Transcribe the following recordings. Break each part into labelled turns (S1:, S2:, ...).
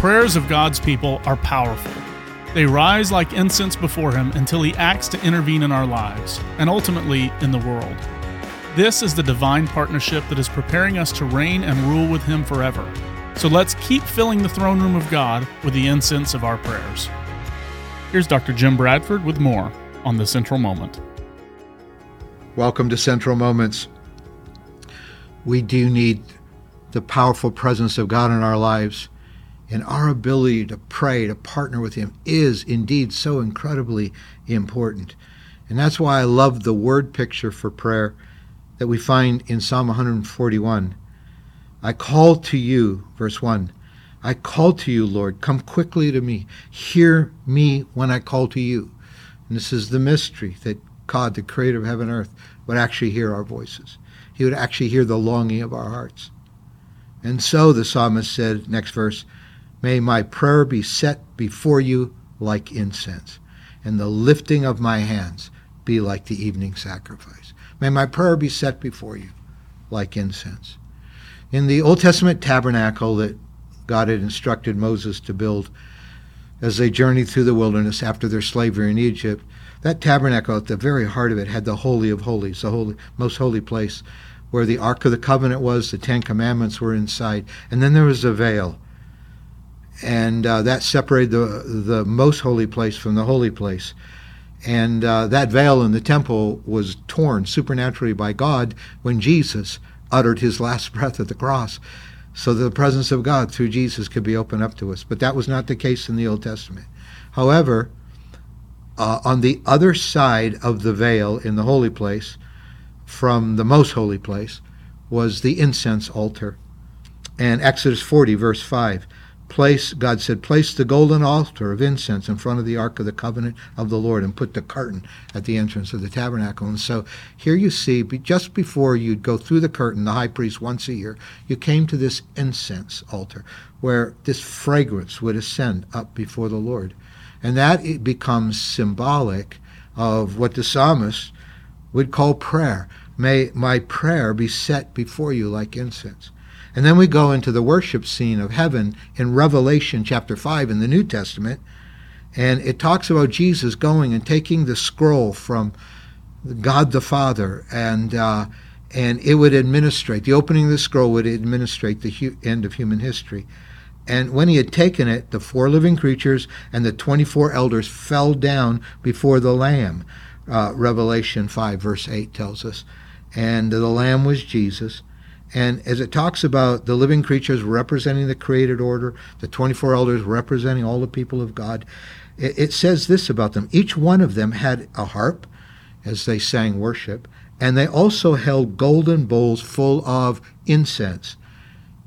S1: prayers of God's people are powerful. They rise like incense before Him until He acts to intervene in our lives and ultimately in the world. This is the divine partnership that is preparing us to reign and rule with Him forever. So let's keep filling the throne room of God with the incense of our prayers. Here's Dr. Jim Bradford with more on the Central Moment.
S2: Welcome to Central Moments. We do need the powerful presence of God in our lives. And our ability to pray, to partner with Him, is indeed so incredibly important. And that's why I love the word picture for prayer that we find in Psalm 141. I call to you, verse 1. I call to you, Lord. Come quickly to me. Hear me when I call to you. And this is the mystery that God, the creator of heaven and earth, would actually hear our voices. He would actually hear the longing of our hearts. And so the psalmist said, next verse, May my prayer be set before you like incense, and the lifting of my hands be like the evening sacrifice. May my prayer be set before you like incense. In the Old Testament tabernacle that God had instructed Moses to build as they journeyed through the wilderness after their slavery in Egypt, that tabernacle at the very heart of it had the Holy of Holies, the holy, most holy place where the Ark of the Covenant was, the Ten Commandments were inside, and then there was a veil and uh, that separated the the most holy place from the holy place. And uh, that veil in the temple was torn supernaturally by God when Jesus uttered his last breath at the cross, so that the presence of God through Jesus could be opened up to us. But that was not the case in the Old Testament. However, uh, on the other side of the veil in the holy place, from the most holy place, was the incense altar. And Exodus 40, verse 5 place, God said, place the golden altar of incense in front of the Ark of the Covenant of the Lord and put the curtain at the entrance of the tabernacle. And so here you see, just before you'd go through the curtain, the high priest once a year, you came to this incense altar where this fragrance would ascend up before the Lord. And that becomes symbolic of what the psalmist would call prayer. May my prayer be set before you like incense. And then we go into the worship scene of heaven in Revelation chapter 5 in the New Testament. And it talks about Jesus going and taking the scroll from God the Father, and uh, and it would administrate the opening of the scroll would administrate the hu- end of human history. And when he had taken it, the four living creatures and the twenty-four elders fell down before the Lamb. Uh, Revelation five verse eight tells us, and the Lamb was Jesus and as it talks about the living creatures representing the created order, the 24 elders representing all the people of God, it, it says this about them. Each one of them had a harp as they sang worship, and they also held golden bowls full of incense.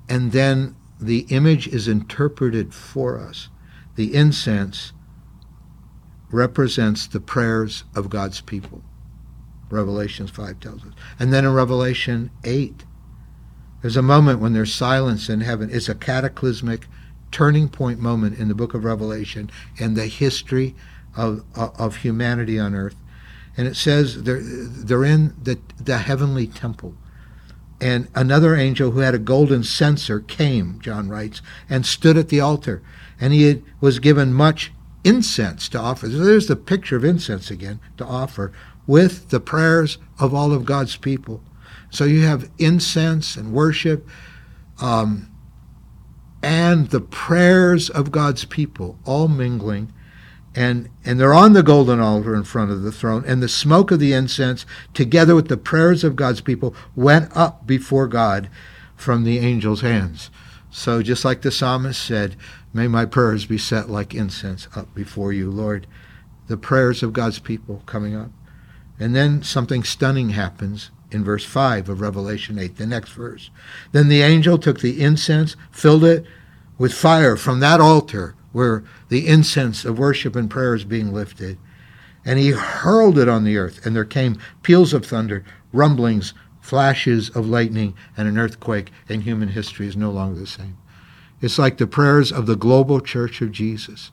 S2: And then the image is interpreted for us. The incense represents the prayers of God's people. Revelations 5 tells us. And then in Revelation 8, there's a moment when there's silence in heaven. It's a cataclysmic turning point moment in the book of Revelation and the history of, of humanity on earth. And it says they're, they're in the, the heavenly temple. And another angel who had a golden censer came, John writes, and stood at the altar. And he had, was given much incense to offer. There's the picture of incense again to offer with the prayers of all of God's people. So you have incense and worship um, and the prayers of God's people all mingling. And, and they're on the golden altar in front of the throne. And the smoke of the incense, together with the prayers of God's people, went up before God from the angel's hands. So just like the psalmist said, may my prayers be set like incense up before you, Lord. The prayers of God's people coming up. And then something stunning happens in verse 5 of Revelation 8, the next verse. Then the angel took the incense, filled it with fire from that altar where the incense of worship and prayer is being lifted, and he hurled it on the earth, and there came peals of thunder, rumblings, flashes of lightning, and an earthquake, and human history is no longer the same. It's like the prayers of the global church of Jesus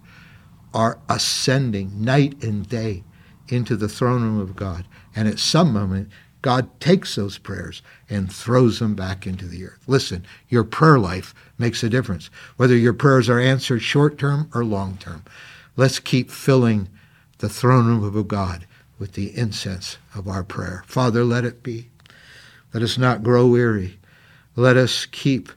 S2: are ascending night and day into the throne room of God. And at some moment, God takes those prayers and throws them back into the earth. Listen, your prayer life makes a difference, whether your prayers are answered short term or long term. Let's keep filling the throne room of God with the incense of our prayer. Father, let it be. Let us not grow weary. Let us keep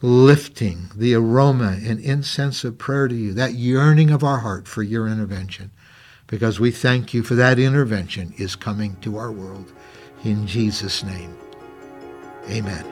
S2: lifting the aroma and incense of prayer to you, that yearning of our heart for your intervention, because we thank you for that intervention is coming to our world. In Jesus' name, amen.